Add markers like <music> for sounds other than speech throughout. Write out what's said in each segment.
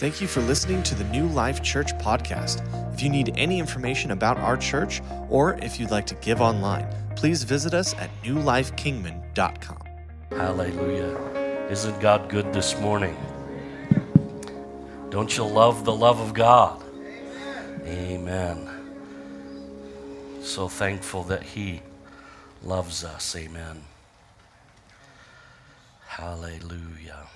Thank you for listening to the New Life Church podcast. If you need any information about our church or if you'd like to give online, please visit us at newlifekingman.com. Hallelujah. Isn't God good this morning? Don't you love the love of God? Amen. So thankful that He loves us. Amen. Hallelujah.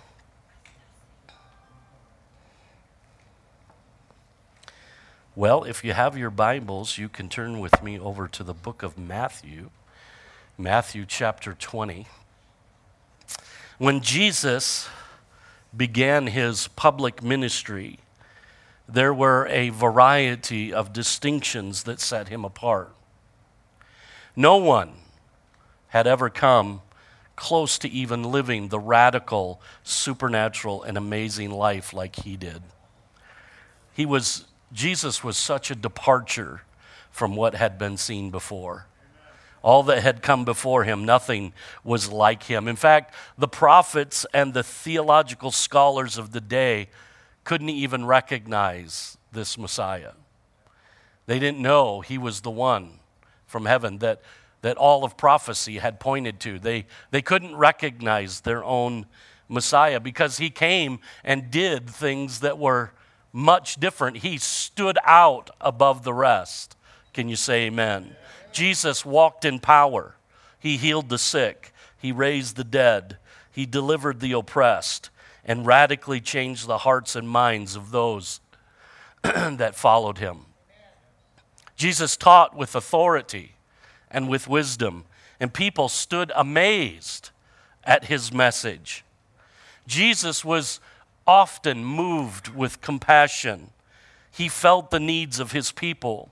Well, if you have your Bibles, you can turn with me over to the book of Matthew, Matthew chapter 20. When Jesus began his public ministry, there were a variety of distinctions that set him apart. No one had ever come close to even living the radical, supernatural, and amazing life like he did. He was Jesus was such a departure from what had been seen before. All that had come before him, nothing was like him. In fact, the prophets and the theological scholars of the day couldn't even recognize this Messiah. They didn't know he was the one from heaven that, that all of prophecy had pointed to. They, they couldn't recognize their own Messiah because he came and did things that were much different. He stood out above the rest. Can you say amen? Jesus walked in power. He healed the sick. He raised the dead. He delivered the oppressed and radically changed the hearts and minds of those <clears throat> that followed him. Jesus taught with authority and with wisdom, and people stood amazed at his message. Jesus was often moved with compassion. He felt the needs of his people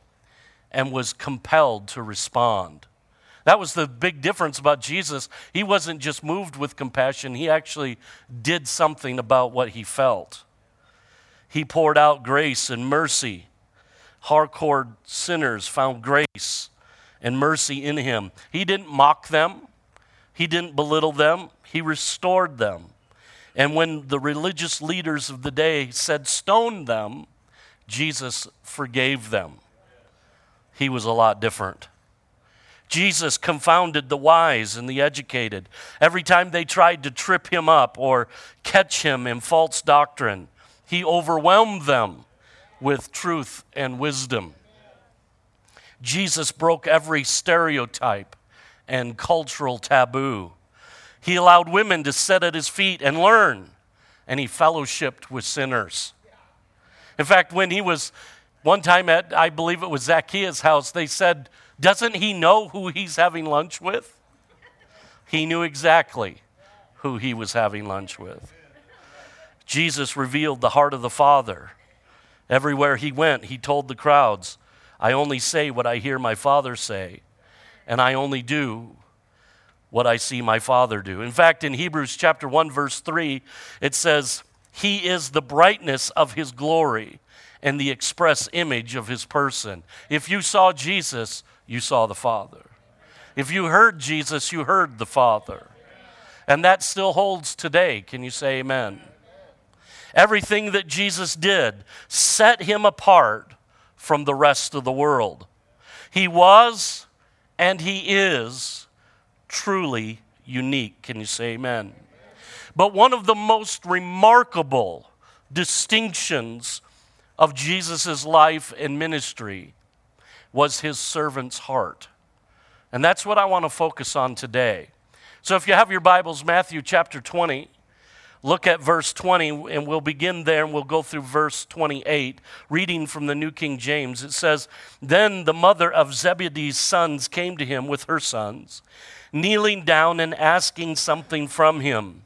and was compelled to respond. That was the big difference about Jesus. He wasn't just moved with compassion, he actually did something about what he felt. He poured out grace and mercy. Hardcore sinners found grace and mercy in him. He didn't mock them, he didn't belittle them, he restored them. And when the religious leaders of the day said, stone them, Jesus forgave them. He was a lot different. Jesus confounded the wise and the educated. Every time they tried to trip him up or catch him in false doctrine, he overwhelmed them with truth and wisdom. Jesus broke every stereotype and cultural taboo. He allowed women to sit at his feet and learn, and he fellowshipped with sinners. In fact, when he was one time at, I believe it was Zacchaeus' house, they said, Doesn't he know who he's having lunch with? He knew exactly who he was having lunch with. Jesus revealed the heart of the Father. Everywhere he went, he told the crowds, I only say what I hear my Father say, and I only do what I see my Father do. In fact, in Hebrews chapter 1 verse 3, it says, "He is the brightness of his glory and the express image of his person." If you saw Jesus, you saw the Father. If you heard Jesus, you heard the Father. And that still holds today. Can you say amen? Everything that Jesus did set him apart from the rest of the world. He was and he is truly unique. Can you say amen? But one of the most remarkable distinctions of Jesus' life and ministry was his servant's heart. And that's what I want to focus on today. So if you have your Bibles, Matthew chapter 20, look at verse 20, and we'll begin there and we'll go through verse 28, reading from the New King James. It says, Then the mother of Zebedee's sons came to him with her sons kneeling down and asking something from him.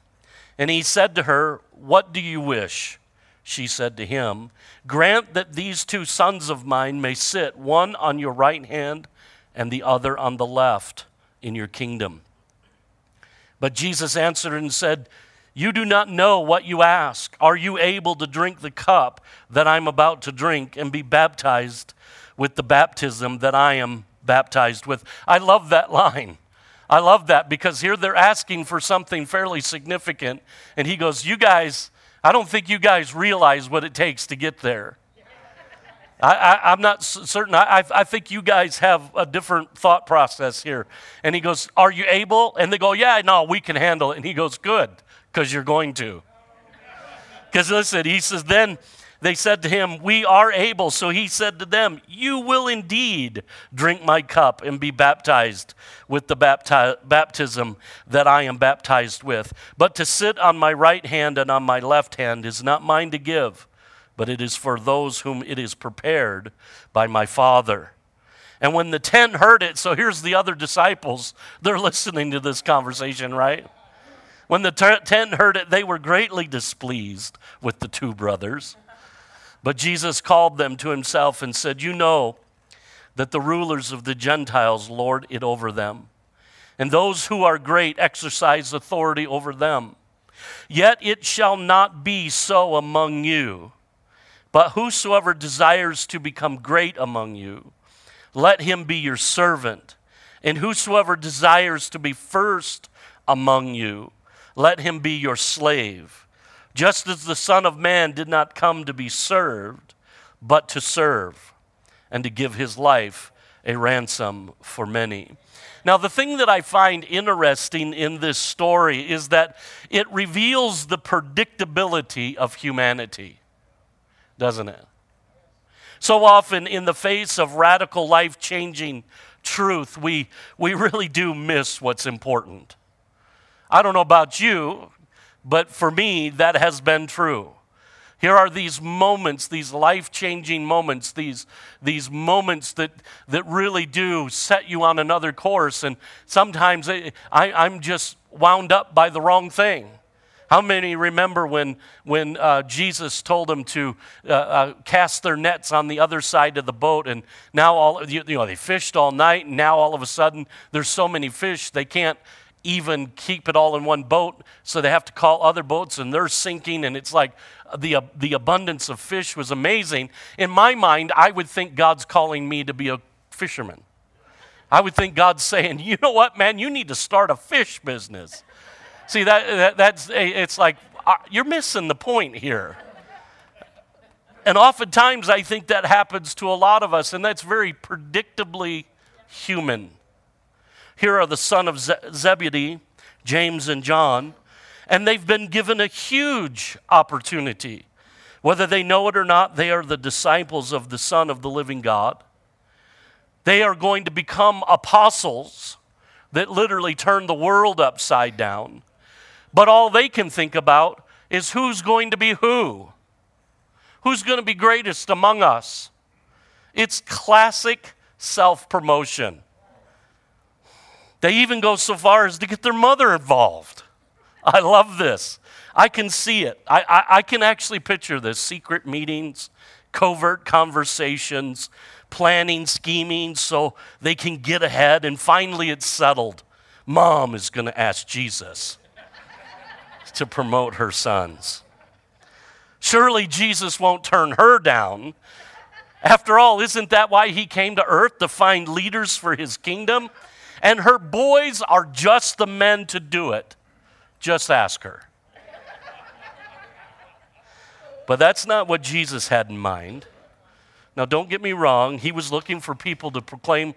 And he said to her, What do you wish? She said to him, Grant that these two sons of mine may sit, one on your right hand and the other on the left, in your kingdom. But Jesus answered and said, You do not know what you ask. Are you able to drink the cup that I'm about to drink and be baptized with the baptism that I am baptized with? I love that line. I love that because here they're asking for something fairly significant. And he goes, You guys, I don't think you guys realize what it takes to get there. I, am not certain. I, I think you guys have a different thought process here. And he goes, Are you able? And they go, Yeah, no, we can handle it. And he goes, Good, because you're going to. Because listen, he says, Then they said to him, We are able. So he said to them, You will indeed drink my cup and be baptized with the bapti- baptism that I am baptized with. But to sit on my right hand and on my left hand is not mine to give but it is for those whom it is prepared by my Father. And when the ten heard it, so here's the other disciples, they're listening to this conversation, right? When the ten heard it, they were greatly displeased with the two brothers. But Jesus called them to himself and said, You know that the rulers of the Gentiles lord it over them, and those who are great exercise authority over them. Yet it shall not be so among you. But whosoever desires to become great among you, let him be your servant. And whosoever desires to be first among you, let him be your slave. Just as the Son of Man did not come to be served, but to serve, and to give his life a ransom for many. Now, the thing that I find interesting in this story is that it reveals the predictability of humanity doesn't it? So often, in the face of radical, life changing truth, we, we really do miss what's important. I don't know about you, but for me, that has been true. Here are these moments, these life changing moments, these, these moments that, that really do set you on another course. And sometimes I, I'm just wound up by the wrong thing. How many remember when, when uh, Jesus told them to uh, uh, cast their nets on the other side of the boat? And now all you, you know they fished all night, and now all of a sudden there's so many fish they can't even keep it all in one boat, so they have to call other boats, and they're sinking. And it's like the uh, the abundance of fish was amazing. In my mind, I would think God's calling me to be a fisherman. I would think God's saying, <laughs> you know what, man, you need to start a fish business. See, that, that, that's, it's like, uh, you're missing the point here. And oftentimes, I think that happens to a lot of us, and that's very predictably human. Here are the son of Zebedee, James and John, and they've been given a huge opportunity. Whether they know it or not, they are the disciples of the Son of the living God. They are going to become apostles that literally turn the world upside down. But all they can think about is who's going to be who? Who's going to be greatest among us? It's classic self promotion. They even go so far as to get their mother involved. I love this. I can see it. I, I, I, can actually picture this secret meetings, covert conversations, planning, scheming so they can get ahead, and finally it's settled. Mom is going to ask Jesus to promote her sons. Surely Jesus won't turn her down. After all, isn't that why he came to earth to find leaders for his kingdom? And her boys are just the men to do it. Just ask her. But that's not what Jesus had in mind. Now, don't get me wrong, he was looking for people to proclaim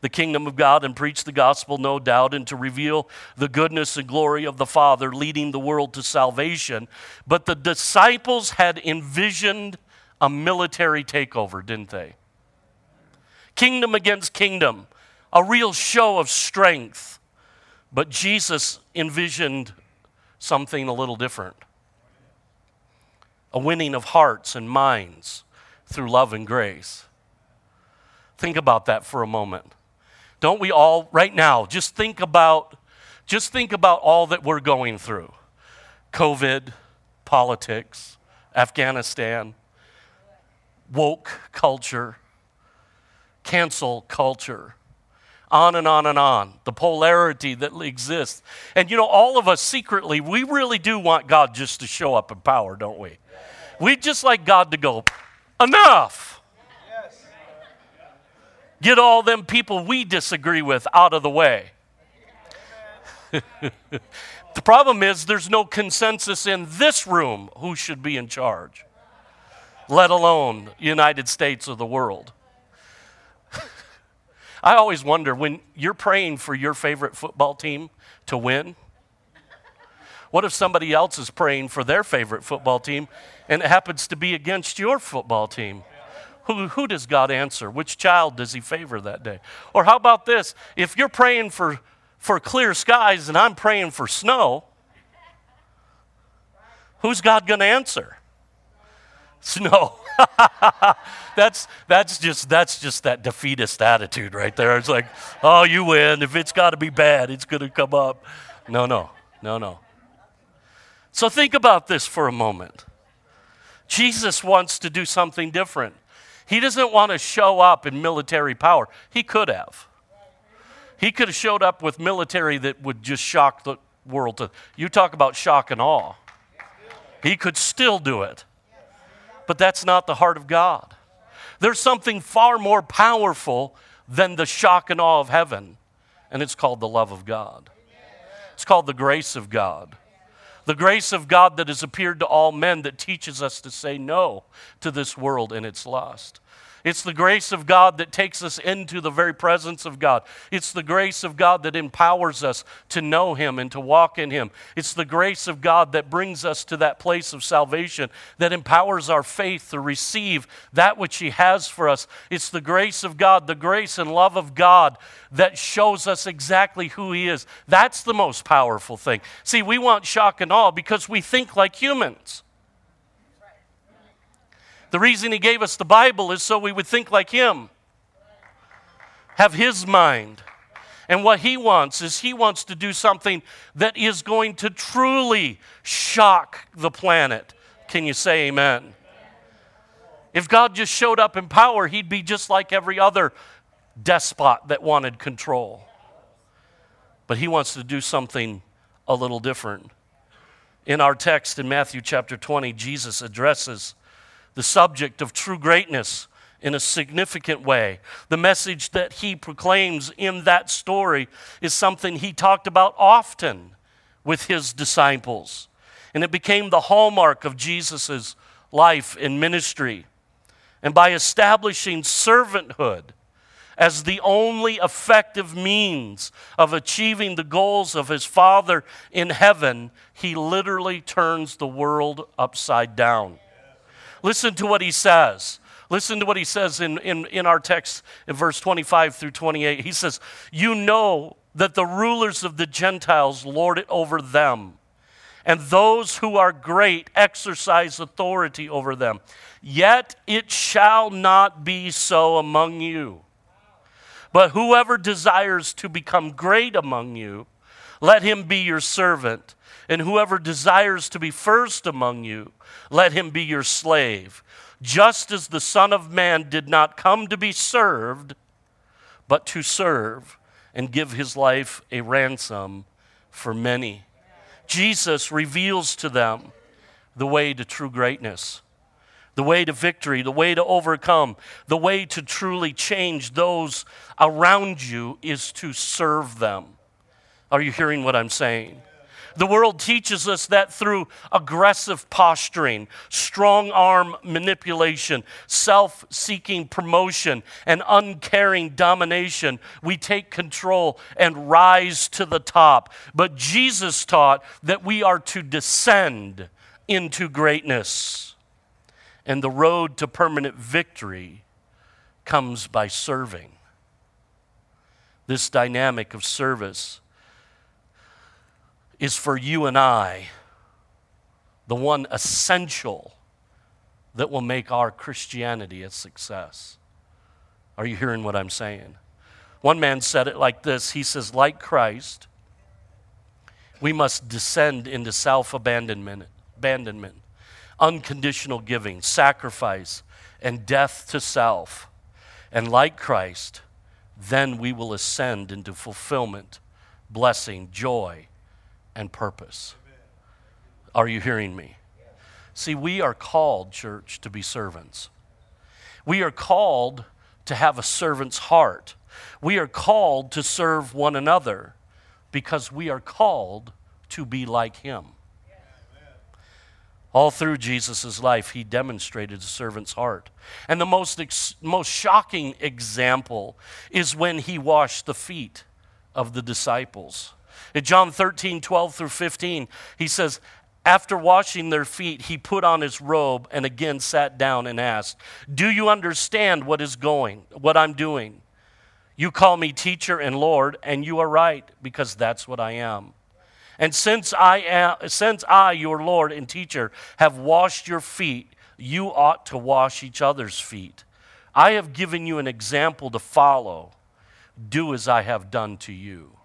the kingdom of God and preach the gospel, no doubt, and to reveal the goodness and glory of the Father, leading the world to salvation. But the disciples had envisioned a military takeover, didn't they? Kingdom against kingdom, a real show of strength. But Jesus envisioned something a little different a winning of hearts and minds through love and grace. Think about that for a moment. Don't we all right now just think about just think about all that we're going through. COVID, politics, Afghanistan, woke culture, cancel culture, on and on and on, the polarity that exists. And you know, all of us secretly, we really do want God just to show up in power, don't we? We'd just like God to go, enough. Get all them people we disagree with out of the way. <laughs> The problem is there's no consensus in this room who should be in charge, let alone United States or the world. I always wonder when you're praying for your favorite football team to win, what if somebody else is praying for their favorite football team and it happens to be against your football team? Who, who does God answer? Which child does He favor that day? Or how about this? If you're praying for, for clear skies and I'm praying for snow, who's God going to answer? Snow. <laughs> that's, that's, just, that's just that defeatist attitude right there. It's like, oh, you win. If it's got to be bad, it's going to come up. No, no, no, no. So think about this for a moment. Jesus wants to do something different. He doesn't want to show up in military power. He could have. He could have showed up with military that would just shock the world. To, you talk about shock and awe. He could still do it. But that's not the heart of God. There's something far more powerful than the shock and awe of heaven, and it's called the love of God. It's called the grace of God. The grace of God that has appeared to all men that teaches us to say no to this world and its lust. It's the grace of God that takes us into the very presence of God. It's the grace of God that empowers us to know Him and to walk in Him. It's the grace of God that brings us to that place of salvation, that empowers our faith to receive that which He has for us. It's the grace of God, the grace and love of God that shows us exactly who He is. That's the most powerful thing. See, we want shock and awe because we think like humans. The reason he gave us the Bible is so we would think like him, have his mind. And what he wants is he wants to do something that is going to truly shock the planet. Can you say amen? If God just showed up in power, he'd be just like every other despot that wanted control. But he wants to do something a little different. In our text in Matthew chapter 20, Jesus addresses the subject of true greatness in a significant way. The message that he proclaims in that story is something he talked about often with his disciples. And it became the hallmark of Jesus' life and ministry. And by establishing servanthood as the only effective means of achieving the goals of his Father in heaven, he literally turns the world upside down. Listen to what he says. Listen to what he says in, in, in our text in verse 25 through 28. He says, You know that the rulers of the Gentiles lord it over them, and those who are great exercise authority over them. Yet it shall not be so among you. But whoever desires to become great among you, let him be your servant. And whoever desires to be first among you, let him be your slave. Just as the Son of Man did not come to be served, but to serve and give his life a ransom for many. Jesus reveals to them the way to true greatness, the way to victory, the way to overcome, the way to truly change those around you is to serve them. Are you hearing what I'm saying? The world teaches us that through aggressive posturing, strong arm manipulation, self seeking promotion, and uncaring domination, we take control and rise to the top. But Jesus taught that we are to descend into greatness. And the road to permanent victory comes by serving. This dynamic of service is for you and I the one essential that will make our Christianity a success. Are you hearing what I'm saying? One man said it like this He says, like Christ, we must descend into self abandonment, abandonment, unconditional giving, sacrifice, and death to self. And like Christ, then we will ascend into fulfillment, blessing, joy, and purpose. Are you hearing me? See, we are called, church, to be servants. We are called to have a servant's heart. We are called to serve one another because we are called to be like him. All through Jesus' life, he demonstrated a servant's heart. And the most, ex- most shocking example is when he washed the feet of the disciples. In John 13, 12 through 15, he says, After washing their feet, he put on his robe and again sat down and asked, Do you understand what is going, what I'm doing? You call me teacher and Lord, and you are right, because that's what I am. And since I, am, since I, your Lord and teacher, have washed your feet, you ought to wash each other's feet. I have given you an example to follow. Do as I have done to you.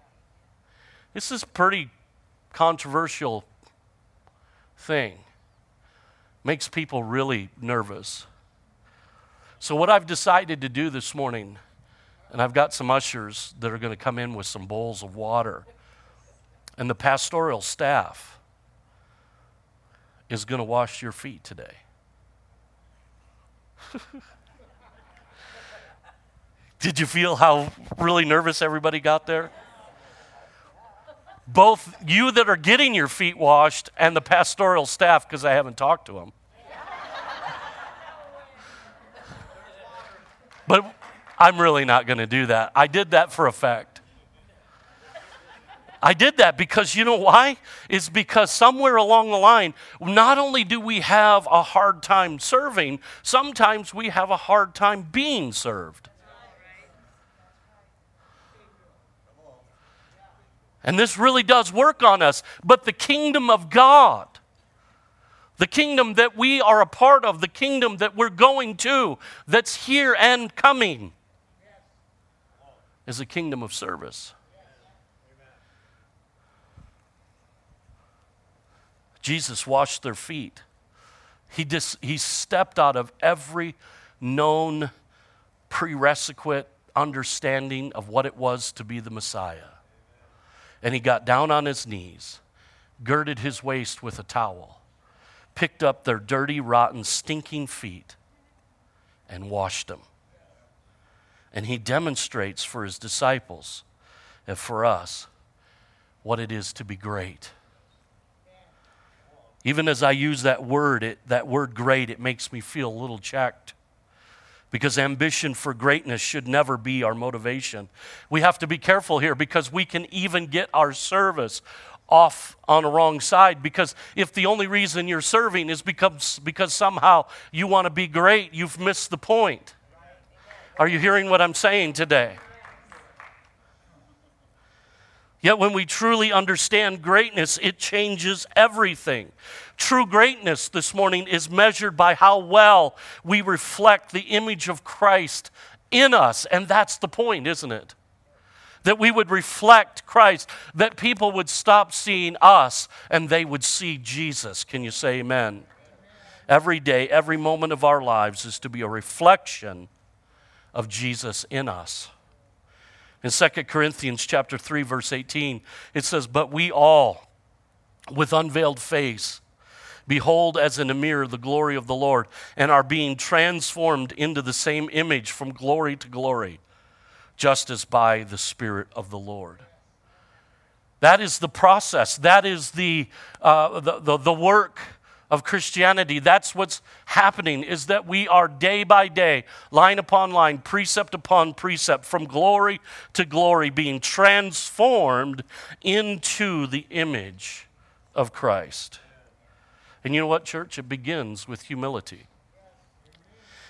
This is pretty controversial thing. Makes people really nervous. So what I've decided to do this morning, and I've got some ushers that are going to come in with some bowls of water and the pastoral staff is going to wash your feet today. <laughs> Did you feel how really nervous everybody got there? Both you that are getting your feet washed and the pastoral staff, because I haven't talked to them. but I'm really not going to do that. I did that for effect. I did that because you know why? It's because somewhere along the line, not only do we have a hard time serving, sometimes we have a hard time being served. And this really does work on us. But the kingdom of God, the kingdom that we are a part of, the kingdom that we're going to, that's here and coming, is a kingdom of service. Jesus washed their feet. He, dis, he stepped out of every known prerequisite understanding of what it was to be the Messiah. And he got down on his knees, girded his waist with a towel, picked up their dirty, rotten, stinking feet, and washed them. And he demonstrates for his disciples and for us what it is to be great even as I use that word, it, that word great, it makes me feel a little checked. Because ambition for greatness should never be our motivation. We have to be careful here because we can even get our service off on a wrong side. Because if the only reason you're serving is because, because somehow you want to be great, you've missed the point. Are you hearing what I'm saying today? Yet, when we truly understand greatness, it changes everything. True greatness this morning is measured by how well we reflect the image of Christ in us. And that's the point, isn't it? That we would reflect Christ, that people would stop seeing us and they would see Jesus. Can you say amen? Every day, every moment of our lives is to be a reflection of Jesus in us. In 2 Corinthians chapter 3 verse 18, it says, "But we all with unveiled face behold as in a mirror the glory of the Lord and are being transformed into the same image from glory to glory, just as by the spirit of the Lord." That is the process. That is the, uh, the, the, the work of Christianity. That's what's happening is that we are day by day, line upon line, precept upon precept, from glory to glory, being transformed into the image of Christ. And you know what, church? It begins with humility.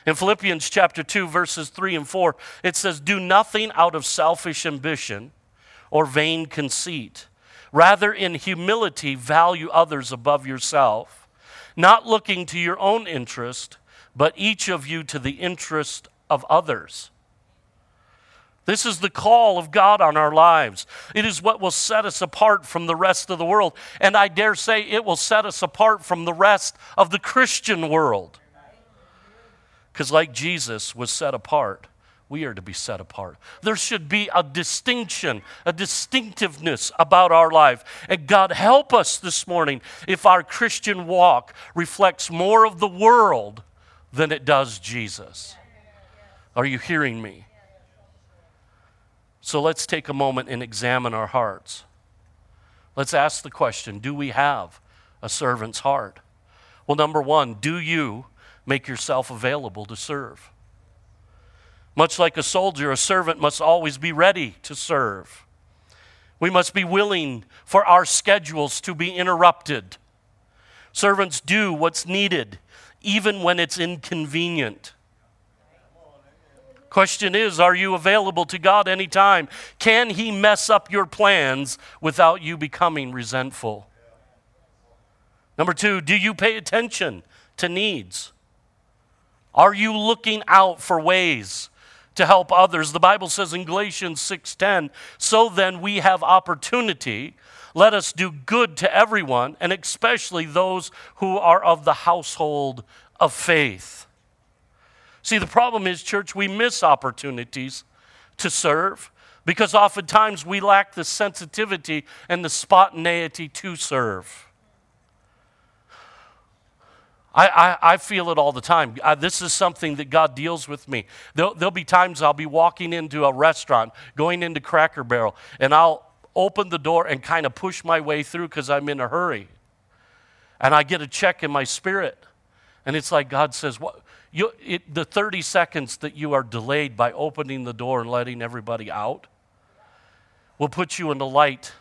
In Philippians chapter 2, verses 3 and 4, it says, Do nothing out of selfish ambition or vain conceit. Rather, in humility, value others above yourself not looking to your own interest, but each of you to the interest of others. This is the call of God on our lives. It is what will set us apart from the rest of the world. And I dare say it will set us apart from the rest of the Christian world. Because, like Jesus was set apart, we are to be set apart. There should be a distinction, a distinctiveness about our life. And God, help us this morning if our Christian walk reflects more of the world than it does Jesus. Are you hearing me? So let's take a moment and examine our hearts. Let's ask the question do we have a servant's heart? Well, number one, do you make yourself available to serve? Much like a soldier, a servant must always be ready to serve. We must be willing for our schedules to be interrupted. Servants do what's needed, even when it's inconvenient. Question is, are you available to God anytime? Can He mess up your plans without you becoming resentful? Number two, do you pay attention to needs? Are you looking out for ways to help others. The Bible says in Galatians 6:10, "So then we have opportunity, let us do good to everyone, and especially those who are of the household of faith." See, the problem is church, we miss opportunities to serve because oftentimes we lack the sensitivity and the spontaneity to serve. I, I, I, feel it all the time. I, this is something that God deals with me. There'll, there'll be times I'll be walking into a restaurant, going into Cracker Barrel, and I'll open the door and kind of push my way through because I'm in a hurry. And I get a check in my spirit. And it's like God says, what, you, it, the 30 seconds that you are delayed by opening the door and letting everybody out will put you in the light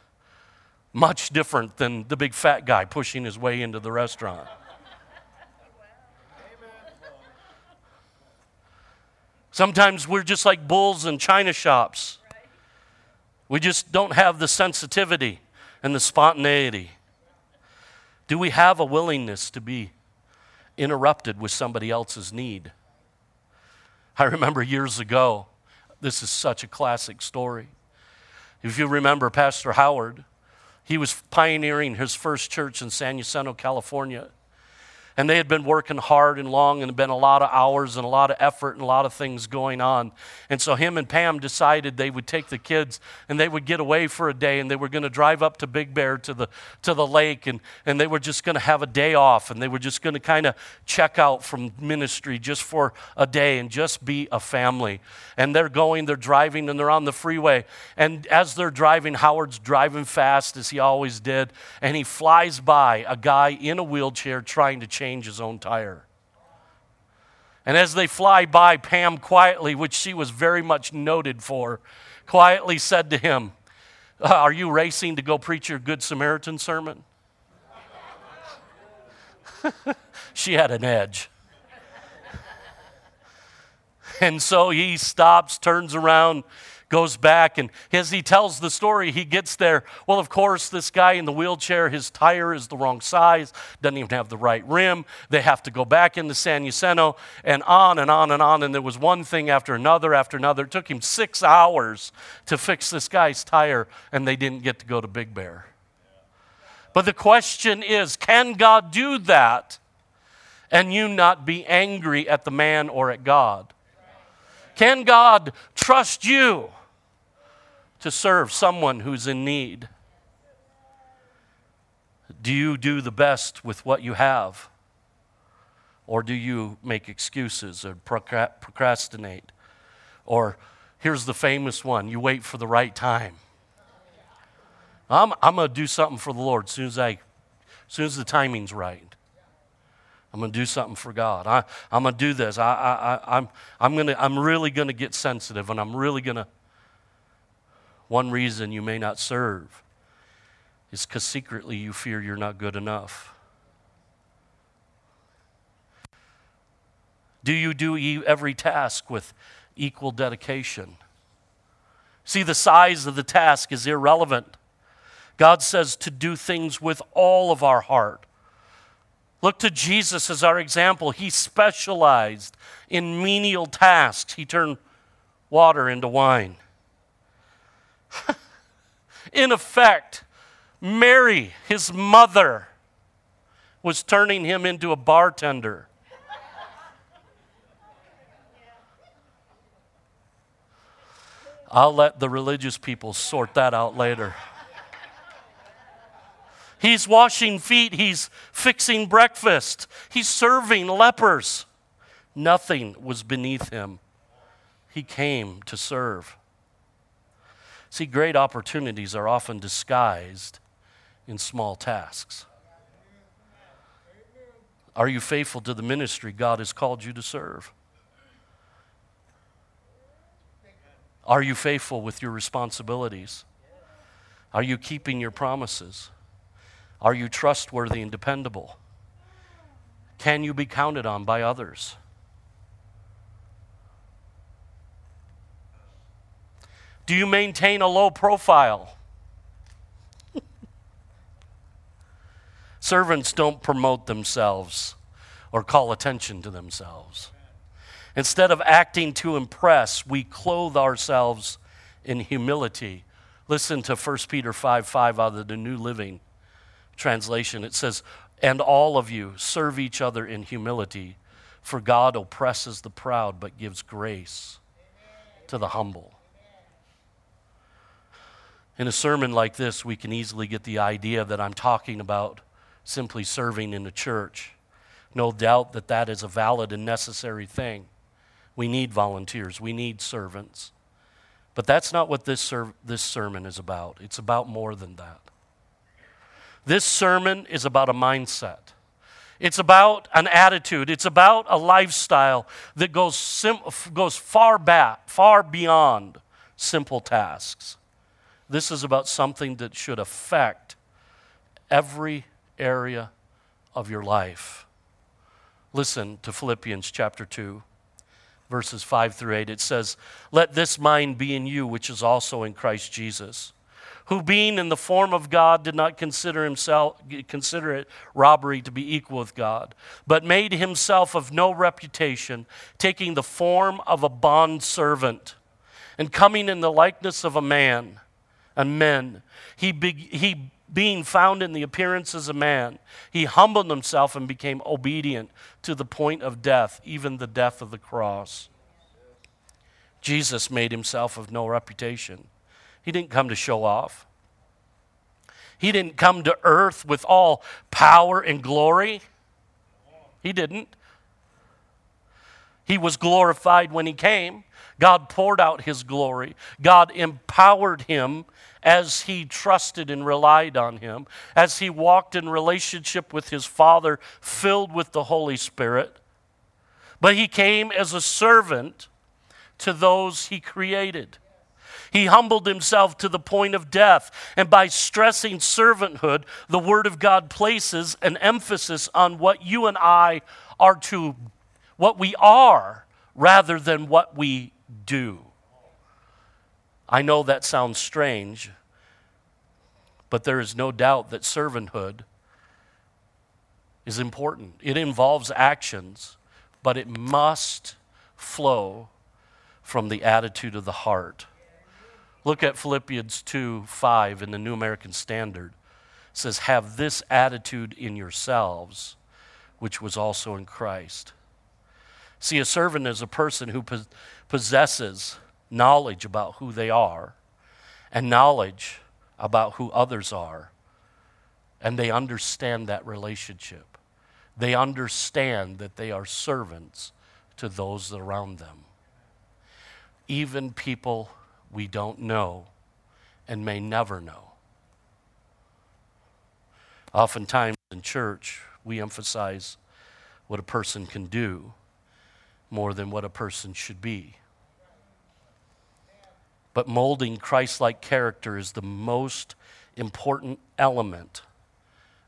much different than the big fat guy pushing his way into the restaurant. Sometimes we're just like bulls in china shops. We just don't have the sensitivity and the spontaneity. Do we have a willingness to be interrupted with somebody else's need? I remember years ago, this is such a classic story. If you remember Pastor Howard, he was pioneering his first church in San Jacinto, California. And they had been working hard and long, and been a lot of hours and a lot of effort and a lot of things going on. And so him and Pam decided they would take the kids and they would get away for a day, and they were going to drive up to Big Bear to the to the lake, and and they were just going to have a day off, and they were just going to kind of check out from ministry just for a day and just be a family. And they're going, they're driving, and they're on the freeway. And as they're driving, Howard's driving fast as he always did, and he flies by a guy in a wheelchair trying to change his own tire. And as they fly by, Pam quietly, which she was very much noted for, quietly said to him, uh, Are you racing to go preach your Good Samaritan sermon? <laughs> she had an edge. And so he stops, turns around, goes back, and as he tells the story, he gets there. Well, of course, this guy in the wheelchair, his tire is the wrong size, doesn't even have the right rim. They have to go back into San Jacinto, and on and on and on. And there was one thing after another after another. It took him six hours to fix this guy's tire, and they didn't get to go to Big Bear. But the question is can God do that and you not be angry at the man or at God? Can God trust you to serve someone who's in need? Do you do the best with what you have? Or do you make excuses or procrastinate? Or here's the famous one you wait for the right time. I'm, I'm going to do something for the Lord as soon as, I, as soon as the timing's right. I'm going to do something for God. I, I'm going to do this. I, I, I, I'm, I'm, gonna, I'm really going to get sensitive and I'm really going to. One reason you may not serve is because secretly you fear you're not good enough. Do you do every task with equal dedication? See, the size of the task is irrelevant. God says to do things with all of our heart Look to Jesus as our example. He specialized in menial tasks, he turned water into wine. <laughs> in effect, Mary, his mother, was turning him into a bartender. I'll let the religious people sort that out later. He's washing feet. He's fixing breakfast. He's serving lepers. Nothing was beneath him. He came to serve. See, great opportunities are often disguised in small tasks? Are you faithful to the ministry God has called you to serve? Are you faithful with your responsibilities? Are you keeping your promises? Are you trustworthy and dependable? Can you be counted on by others? Do you maintain a low profile? Servants don't promote themselves or call attention to themselves. Instead of acting to impress, we clothe ourselves in humility. Listen to 1 Peter 5 5 out of the New Living Translation. It says, And all of you serve each other in humility, for God oppresses the proud but gives grace to the humble. In a sermon like this, we can easily get the idea that I'm talking about simply serving in the church. No doubt that that is a valid and necessary thing. We need volunteers, we need servants. But that's not what this, ser- this sermon is about. It's about more than that. This sermon is about a mindset. It's about an attitude. It's about a lifestyle that goes, sim- goes far back, far beyond simple tasks. This is about something that should affect every area of your life. Listen to Philippians chapter 2, verses 5 through 8. It says, Let this mind be in you, which is also in Christ Jesus, who being in the form of God did not consider himself consider it robbery to be equal with God, but made himself of no reputation, taking the form of a bond servant, and coming in the likeness of a man and men. He, be, he being found in the appearance as a man, he humbled himself and became obedient to the point of death, even the death of the cross. Jesus made himself of no reputation. He didn't come to show off. He didn't come to earth with all power and glory. He didn't. He was glorified when he came. God poured out his glory. God empowered him as he trusted and relied on him, as he walked in relationship with his Father, filled with the Holy Spirit. But he came as a servant to those he created. He humbled himself to the point of death. And by stressing servanthood, the Word of God places an emphasis on what you and I are to, what we are, rather than what we do. I know that sounds strange, but there is no doubt that servanthood is important. It involves actions, but it must flow from the attitude of the heart. Look at Philippians 2 5 in the New American Standard. It says, Have this attitude in yourselves, which was also in Christ. See, a servant is a person who possesses knowledge about who they are and knowledge about who others are, and they understand that relationship. They understand that they are servants to those around them. Even people we don't know and may never know. Oftentimes in church, we emphasize what a person can do more than what a person should be. But molding Christ like character is the most important element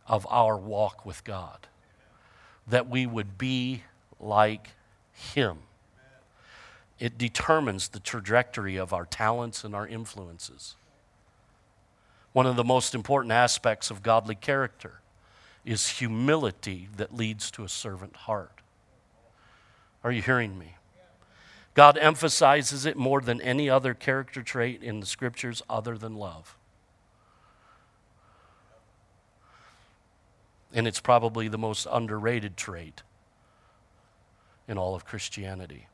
of our walk with God. That we would be like Him. It determines the trajectory of our talents and our influences. One of the most important aspects of godly character is humility that leads to a servant heart. Are you hearing me? God emphasizes it more than any other character trait in the scriptures other than love. And it's probably the most underrated trait in all of Christianity.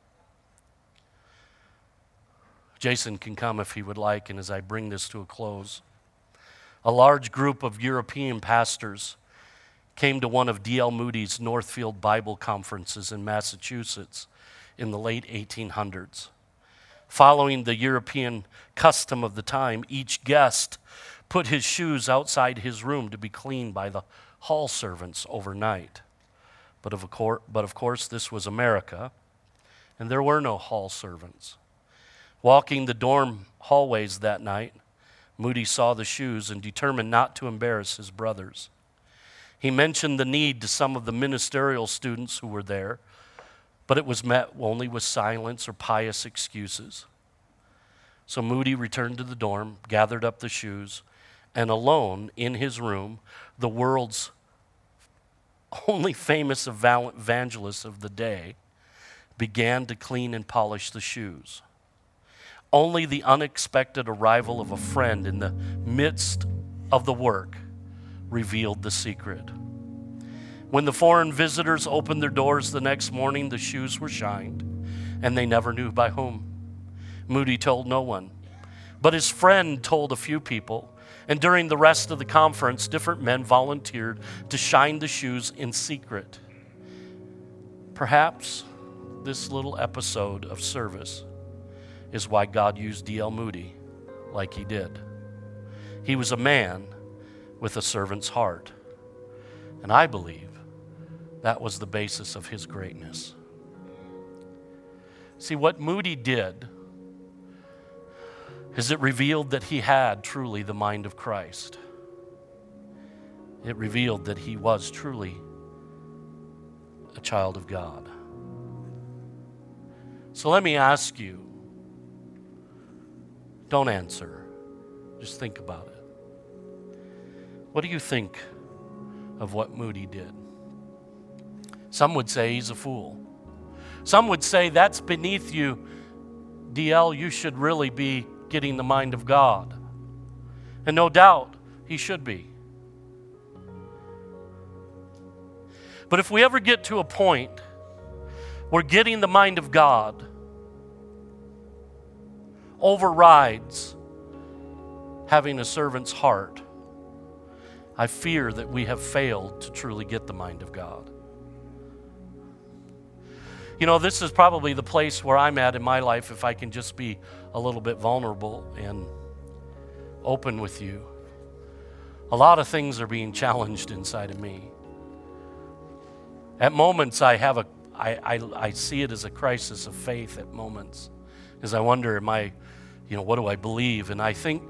Jason can come if he would like, and as I bring this to a close, a large group of European pastors came to one of D.L. Moody's Northfield Bible conferences in Massachusetts in the late 1800s. Following the European custom of the time, each guest put his shoes outside his room to be cleaned by the hall servants overnight. But of, course, but of course, this was America, and there were no hall servants. Walking the dorm hallways that night, Moody saw the shoes and determined not to embarrass his brothers. He mentioned the need to some of the ministerial students who were there, but it was met only with silence or pious excuses. So Moody returned to the dorm, gathered up the shoes, and alone in his room, the world's only famous evangelist of the day began to clean and polish the shoes. Only the unexpected arrival of a friend in the midst of the work revealed the secret. When the foreign visitors opened their doors the next morning, the shoes were shined, and they never knew by whom. Moody told no one, but his friend told a few people, and during the rest of the conference, different men volunteered to shine the shoes in secret. Perhaps this little episode of service is why God used D.L. Moody like he did. He was a man with a servant's heart. And I believe that was the basis of his greatness. See, what Moody did is it revealed that he had truly the mind of Christ. It revealed that he was truly a child of God. So let me ask you don't answer, just think about it. What do you think of what Moody did? Some would say he's a fool. Some would say that's beneath you. DL, you should really be getting the mind of God. And no doubt, he should be. But if we ever get to a point where getting the mind of God overrides having a servant's heart, I fear that we have failed to truly get the mind of God. You know, this is probably the place where I'm at in my life if I can just be a little bit vulnerable and open with you. A lot of things are being challenged inside of me. At moments, I have a, I, I, I see it as a crisis of faith at moments, as I wonder, am I, you know, what do I believe? And I think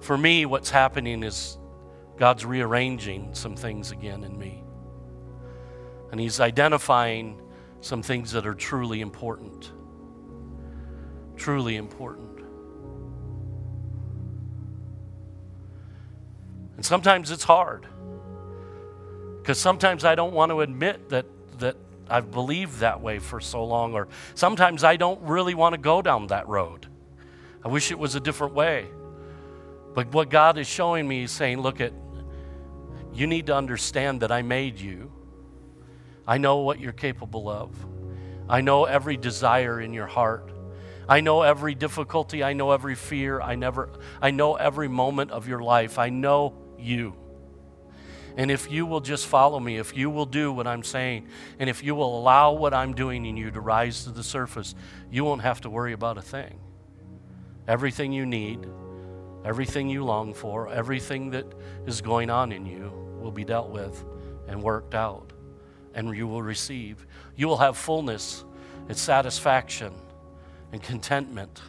for me, what's happening is God's rearranging some things again in me. And He's identifying some things that are truly important. Truly important. And sometimes it's hard. Because sometimes I don't want to admit that, that I've believed that way for so long, or sometimes I don't really want to go down that road. I wish it was a different way. But what God is showing me is saying, look at you need to understand that I made you. I know what you're capable of. I know every desire in your heart. I know every difficulty. I know every fear. I never I know every moment of your life. I know you. And if you will just follow me, if you will do what I'm saying, and if you will allow what I'm doing in you to rise to the surface, you won't have to worry about a thing. Everything you need, everything you long for, everything that is going on in you will be dealt with and worked out, and you will receive. You will have fullness and satisfaction and contentment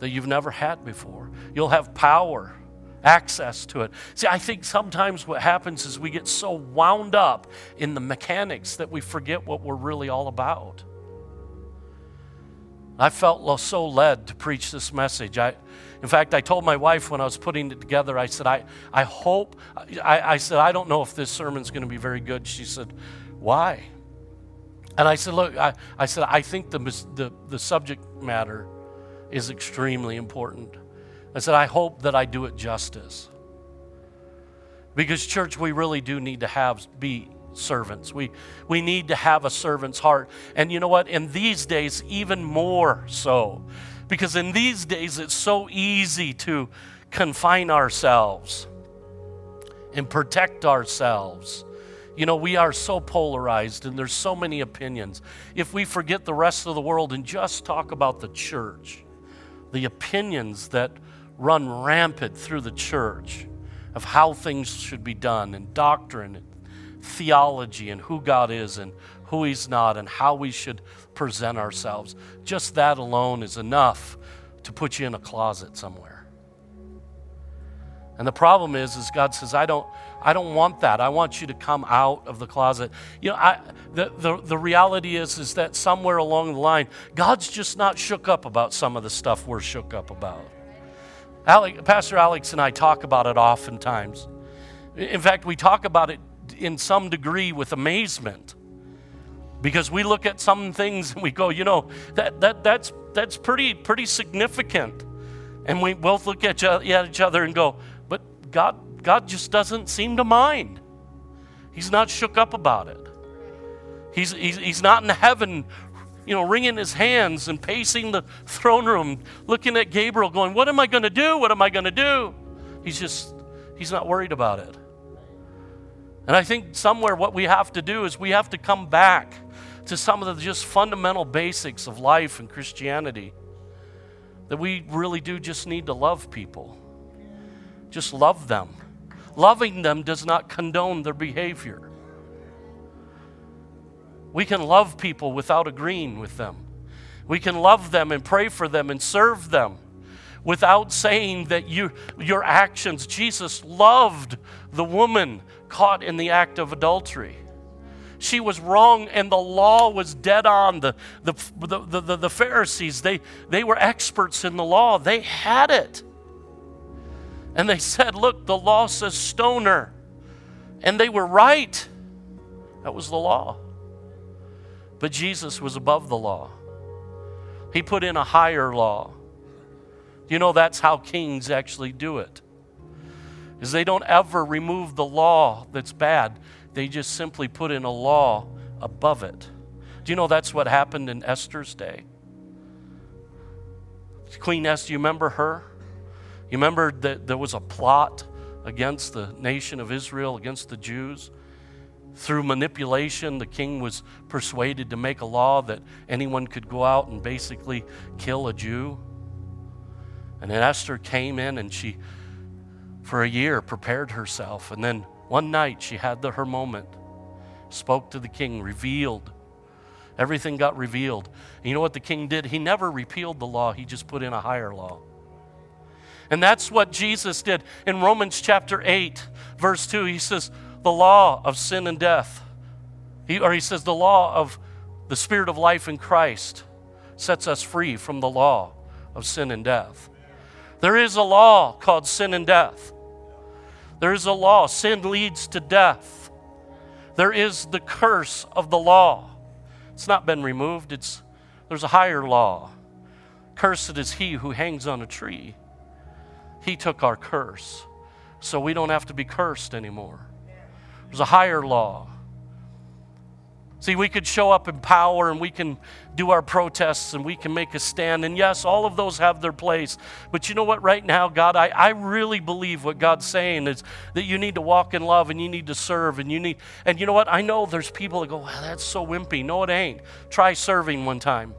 that you've never had before. You'll have power, access to it. See, I think sometimes what happens is we get so wound up in the mechanics that we forget what we're really all about. I felt so led to preach this message. I, in fact, I told my wife when I was putting it together, I said, I, I hope, I, I said, I don't know if this sermon's going to be very good. She said, Why? And I said, Look, I, I said, I think the, the, the subject matter is extremely important. I said, I hope that I do it justice. Because, church, we really do need to have, be servants. We, we need to have a servant's heart. And you know what? In these days, even more so. Because in these days, it's so easy to confine ourselves and protect ourselves. You know, we are so polarized and there's so many opinions. If we forget the rest of the world and just talk about the church, the opinions that run rampant through the church of how things should be done and doctrine and theology and who God is and who He's not and how we should present ourselves. Just that alone is enough to put you in a closet somewhere. And the problem is, is God says, I don't, I don't want that. I want you to come out of the closet. You know, I, the, the, the reality is, is that somewhere along the line, God's just not shook up about some of the stuff we're shook up about. Alec, Pastor Alex and I talk about it oftentimes. In fact, we talk about it in some degree with amazement because we look at some things and we go, you know, that, that, that's, that's pretty, pretty significant. And we both look at, at each other and go, but God, God just doesn't seem to mind. He's not shook up about it. He's, he's, he's not in heaven, you know, wringing his hands and pacing the throne room, looking at Gabriel, going, What am I going to do? What am I going to do? He's just, he's not worried about it. And I think somewhere what we have to do is we have to come back to some of the just fundamental basics of life and Christianity. That we really do just need to love people. Just love them. Loving them does not condone their behavior. We can love people without agreeing with them. We can love them and pray for them and serve them without saying that you, your actions, Jesus loved the woman caught in the act of adultery. She was wrong and the law was dead on. The, the, the, the, the Pharisees, they, they were experts in the law, they had it. And they said, Look, the law says stoner. And they were right. That was the law. But Jesus was above the law. He put in a higher law. Do you know that's how kings actually do it is they don't ever remove the law that's bad. They just simply put in a law above it. Do you know that's what happened in Esther's day? Queen Esther, you remember her? You remember that there was a plot against the nation of Israel, against the Jews? Through manipulation, the king was persuaded to make a law that anyone could go out and basically kill a Jew. And then Esther came in and she for a year, prepared herself. And then one night she had the, her moment, spoke to the king, revealed. Everything got revealed. And you know what the king did? He never repealed the law, he just put in a higher law. And that's what Jesus did. In Romans chapter 8, verse 2, he says, the law of sin and death. He, or he says, the law of the spirit of life in Christ sets us free from the law of sin and death. There is a law called sin and death. There is a law. Sin leads to death. There is the curse of the law. It's not been removed, it's, there's a higher law. Cursed is he who hangs on a tree. He took our curse, so we don't have to be cursed anymore. There's a higher law. See, we could show up in power and we can do our protests and we can make a stand. And yes, all of those have their place. But you know what, right now, God, I, I really believe what God's saying is that you need to walk in love and you need to serve and you need, and you know what? I know there's people that go, well, that's so wimpy. No, it ain't. Try serving one time.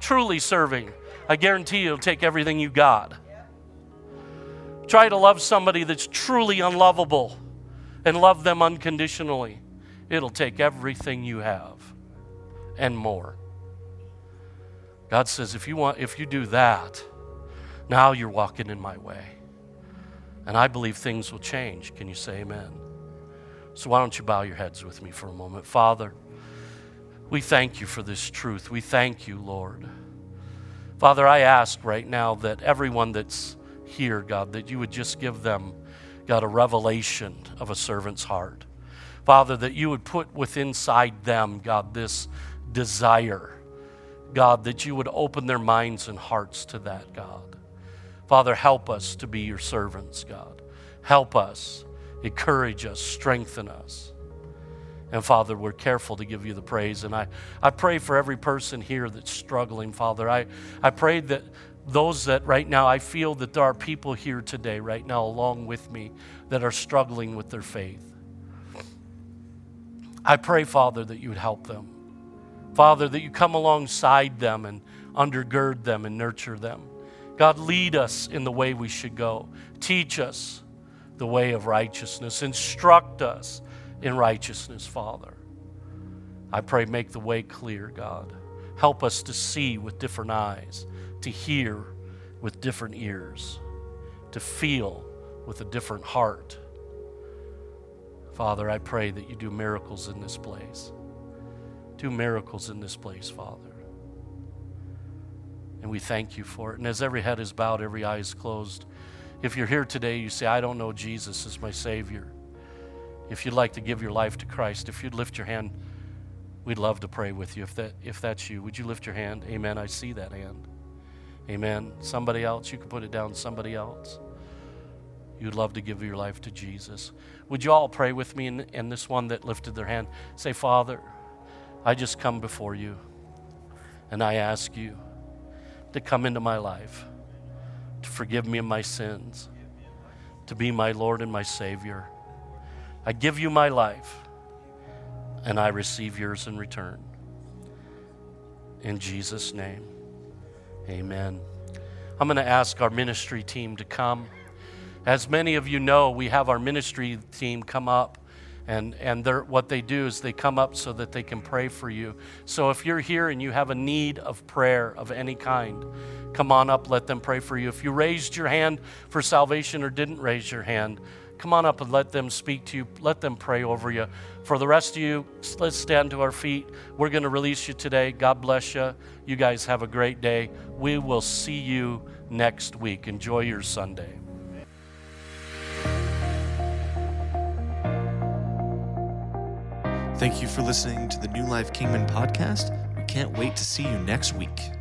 Truly serving. I guarantee you it'll take everything you got. Try to love somebody that's truly unlovable and love them unconditionally. It'll take everything you have and more. God says, if you want, if you do that, now you're walking in my way. And I believe things will change. Can you say amen? So why don't you bow your heads with me for a moment? Father, we thank you for this truth. We thank you, Lord. Father, I ask right now that everyone that's here, God, that you would just give them, God, a revelation of a servant's heart. Father, that you would put within inside them, God, this desire. God, that you would open their minds and hearts to that, God. Father, help us to be your servants, God. Help us, encourage us, strengthen us. And Father, we're careful to give you the praise. And I, I pray for every person here that's struggling, Father. I, I pray that those that right now, I feel that there are people here today, right now, along with me, that are struggling with their faith. I pray, Father, that you would help them. Father, that you come alongside them and undergird them and nurture them. God, lead us in the way we should go. Teach us the way of righteousness. Instruct us in righteousness, Father. I pray, make the way clear, God. Help us to see with different eyes, to hear with different ears, to feel with a different heart. Father, I pray that you do miracles in this place. Do miracles in this place, Father. And we thank you for it. And as every head is bowed, every eye is closed, if you're here today, you say, I don't know Jesus as my Savior. If you'd like to give your life to Christ, if you'd lift your hand, we'd love to pray with you. If, that, if that's you, would you lift your hand? Amen. I see that hand. Amen. Somebody else, you can put it down. Somebody else. You'd love to give your life to Jesus. Would you all pray with me? And, and this one that lifted their hand, say, Father, I just come before you and I ask you to come into my life, to forgive me of my sins, to be my Lord and my Savior. I give you my life and I receive yours in return. In Jesus' name, amen. I'm going to ask our ministry team to come. As many of you know, we have our ministry team come up, and, and what they do is they come up so that they can pray for you. So if you're here and you have a need of prayer of any kind, come on up, let them pray for you. If you raised your hand for salvation or didn't raise your hand, come on up and let them speak to you. Let them pray over you. For the rest of you, let's stand to our feet. We're going to release you today. God bless you. You guys have a great day. We will see you next week. Enjoy your Sunday. Thank you for listening to the New Life Kingman podcast. We can't wait to see you next week.